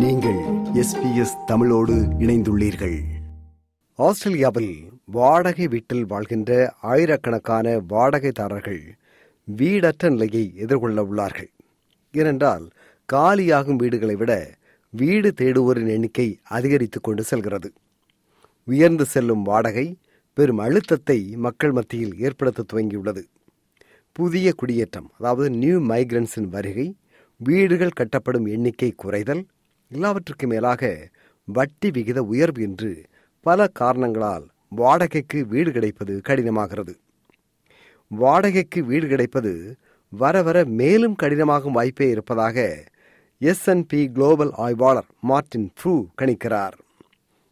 நீங்கள் எஸ்பிஎஸ் தமிழோடு இணைந்துள்ளீர்கள். ஆஸ்திரேலியாவில் வாடகை வீட்டில் வாழ்கின்ற ஆயிரக்கணக்கான வாடகைதாரர்கள் வீடற்ற நிலையை எதிர்கொள்ள உள்ளார்கள். ஏனென்றால் காலியாகும் வீடுகளை விட வீடு தேடுவோரின் எண்ணிக்கை அதிகரித்துக் கொண்டு செல்கிறது. உயர்ந்து செல்லும் வாடகை பெரும் அழுத்தத்தை மக்கள் மத்தியில் ஏற்படுத்த துவங்கியுள்ளது. புதிய குடியேற்றம் அதாவது நியூ மைக்ரன்ஸின் வருகை வீடுகள் கட்டப்படும் எண்ணிக்கை குறைதல் எல்லாவற்றுக்கு மேலாக வட்டி விகித உயர்வு என்று பல காரணங்களால் வாடகைக்கு வீடு கிடைப்பது கடினமாகிறது. வாடகைக்கு வீடு கிடைப்பது வர வர மேலும் கடினமாகும் வாய்ப்பே இருப்பதாக எஸ் பி குளோபல் ஆய்வாளர் மார்டின் ஃப்ரூ கணிக்கிறார்.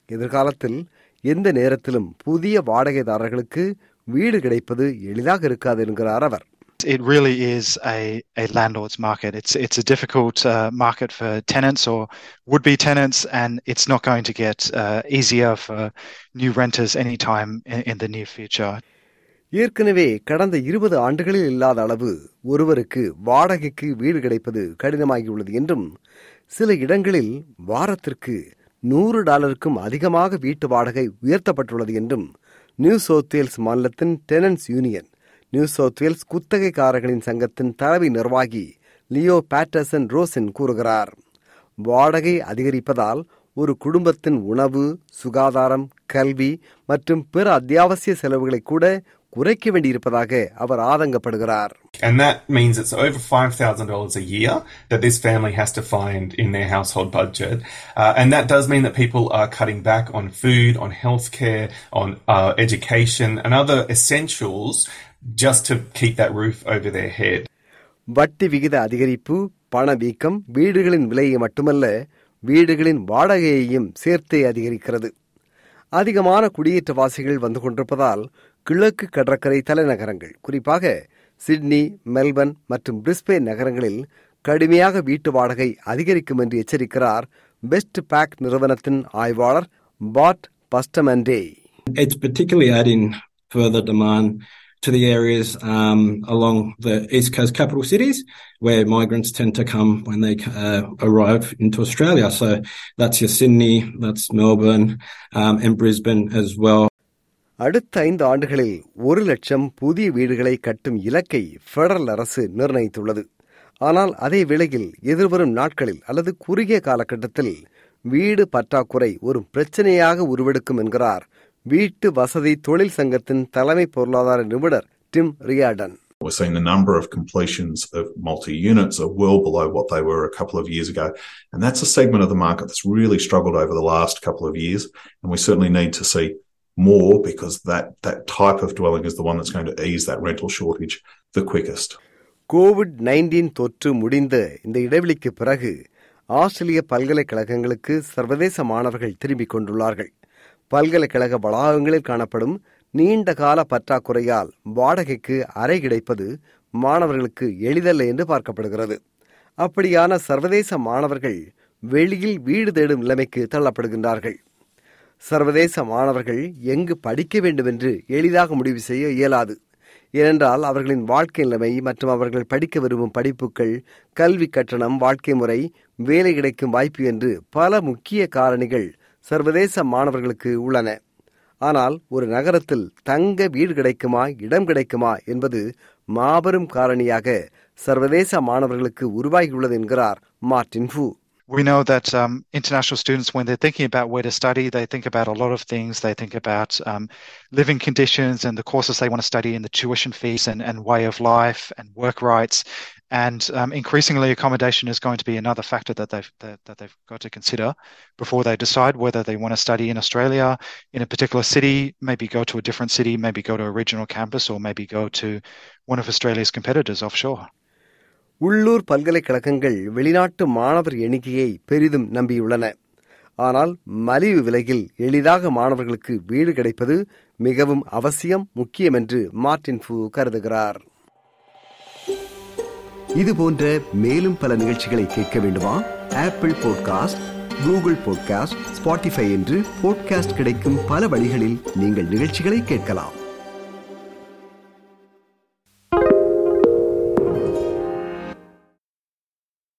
எதிர்காலத்தில் எந்த நேரத்திலும் புதிய வாடகைதாரர்களுக்கு வீடு கிடைப்பது எளிதாக இருக்காது என்கிறார் அவர். It really is a, a landlord's market. It's it's a difficult uh, market for tenants or would-be tenants, and it's not going to get uh, easier for new renters anytime in, in the near future. ஏற்கனவே கடந்த இருபது ஆண்டுகளில் இல்லாத அளவு ஒருவருக்கு வாடகைக்கு வீடு கிடைப்பது கடினமாகியுள்ளது என்றும் சில இடங்களில் வாரத்திற்கு நூறு டாலருக்கும் அதிகமாக வீட்டு வாடகை உயர்த்தப்பட்டுள்ளது என்றும் நியூ சவுத் வேல்ஸ் மாநிலத்தின் tenants union New South Wales குத்தகைக்காரர்களின் சங்கத்தின் தலைமை நிர்வாகி லியோ பேட்டர்சன் ரோசன் கூறுகிறார் வாடகை அதிகரிப்பதால் ஒரு குடும்பத்தின் உணவு சுகாதாரம் கல்வி மற்றும் பிற அத்தியாவசிய செலவுகளை கூட குறைக்க வேண்டியிருப்பதாக அவர் ஆதங்கப்படுகிறார் And that means it's over $5,000 a year that this family has to find in their household budget. Uh, and that does mean that people are cutting back on food, on healthcare, on uh, education, and other essentials just to keep that roof over their head. வட்டி விகித அதிகரிப்பு பணவீக்கம் வீடுகளின் விலையை மட்டுமல்ல வீடுகளின் வாடகையையும் சேர்த்தே அதிகரிக்கிறது அதிகமான குடியேற்றவாசிகள் வந்து கொண்டிருப்பதால் கிழக்கு கடற்கரை தலைநகரங்கள் குறிப்பாக சிட்னி மெல்பர்ன் மற்றும் பிரிஸ்பேன் நகரங்களில் கடுமையாக வீட்டு வாடகை அதிகரிக்கும் என்று எச்சரிக்கிறார் பெஸ்ட் பேக் நிறுவனத்தின் ஆய்வாளர் பாட் பஸ்டமண்டே It's particularly adding further demand to the areas um, along the east coast capital cities where migrants tend to come when they uh, arrive into Australia. So that's your Sydney, that's Melbourne, um, and Brisbane as well. அடுத்த ஐந்து ஆண்டுகளில் ஒரு லட்சம் புதிய வீடுகளை கட்டும் இலக்கை federal அரசு நிர்ணயித்துள்ளது ஆனால் அதே வேளையில் எதிர்வரும் நாட்களில் அல்லது குறுகிய காலகட்டத்தில் வீடு பற்றாக்குறை ஒரு பிரச்சனையாக உருவெடுக்கும் என்கிறார் வீட்டு வசதி தொழில் சங்கத்தின் தலைமை பொருளாதார நிபுணர் Tim Reardon We're seeing the number of completions of multi units are well below what they were a couple of years ago. And that's a segment of the market that's really struggled over the last couple of years. And we certainly need to see more because that, that type of dwelling is the one that's going to ease that rental shortage the quickest. COVID nineteen தொற்று முடிந்த இந்த இடைவெளிக்கு பிறகு ஆஸ்திரேலிய பல்கலைக்கழகங்களுக்கு சர்வதேச மாணவர்கள் திரும்பிக் கொண்டுள்ளார்கள். பல்கலைக்கழக வளாகங்களில் காணப்படும் நீண்ட கால பற்றாக்குறையால் வாடகைக்கு அறை கிடைப்பது மாணவர்களுக்கு எளிதல்ல என்று பார்க்கப்படுகிறது. அப்படியான சர்வதேச மாணவர்கள் வெளியில் வீடு தேடும் நிலைமைக்கு தள்ளப்படுகின்றார்கள். சர்வதேச மாணவர்கள் எங்கு படிக்க வேண்டும் என்று எளிதாக முடிவு செய்ய இயலாது. ஏனென்றால் அவர்களின் வாழ்க்கை நிலைமை மற்றும் அவர்கள் படிக்க விரும்பும் படிப்புகள் கல்வி கட்டணம் வாழ்க்கை முறை வேலை கிடைக்கும் வாய்ப்பு என்று பல முக்கிய காரணிகள் சர்வதேச மாணவர்களுக்கு உள்ளன. ஆனால் ஒரு நகரத்தில் தங்க வீடு கிடைக்குமா இடம் கிடைக்குமா என்பது மாபெரும் காரணியாக சர்வதேச மாணவர்களுக்கு உருவாகியுள்ளது என்கிறார் Martin Fu We know that um, international students, when they're thinking about where to study, they think about a lot of things. They think about um, living conditions and the courses they want to study and the tuition fees and, and way of life and work rights. And um, increasingly, accommodation is going to be another factor that they've that, that they've got to consider before they decide whether they want to study in Australia in a particular city, maybe go to a different city, maybe go to a regional campus, or maybe go to one of Australia's competitors offshore. உள்ளூர் பல்கலைக்கழகங்கள் வெளிநாட்டு மாணவர் எண்ணிக்கையை பெரிதும் நம்பியுள்ளன. ஆனால் மலிவு விலையில் எளிதாக மாணவர்களுக்கு வீடு கிடைப்பது மிகவும் அவசியம் முக்கியம் என்று மார்டின் ஃபூ கருதுகிறார். இது போன்ற மேலும் பல நிகழ்ச்சிகளை கேட்க வேண்டுமா? Apple podcast Google podcast Spotify என்று போட்காஸ்ட் கிடைக்கும் பல வழிகளில் நீங்கள் நிகழ்ச்சிகளை கேட்கலாம்.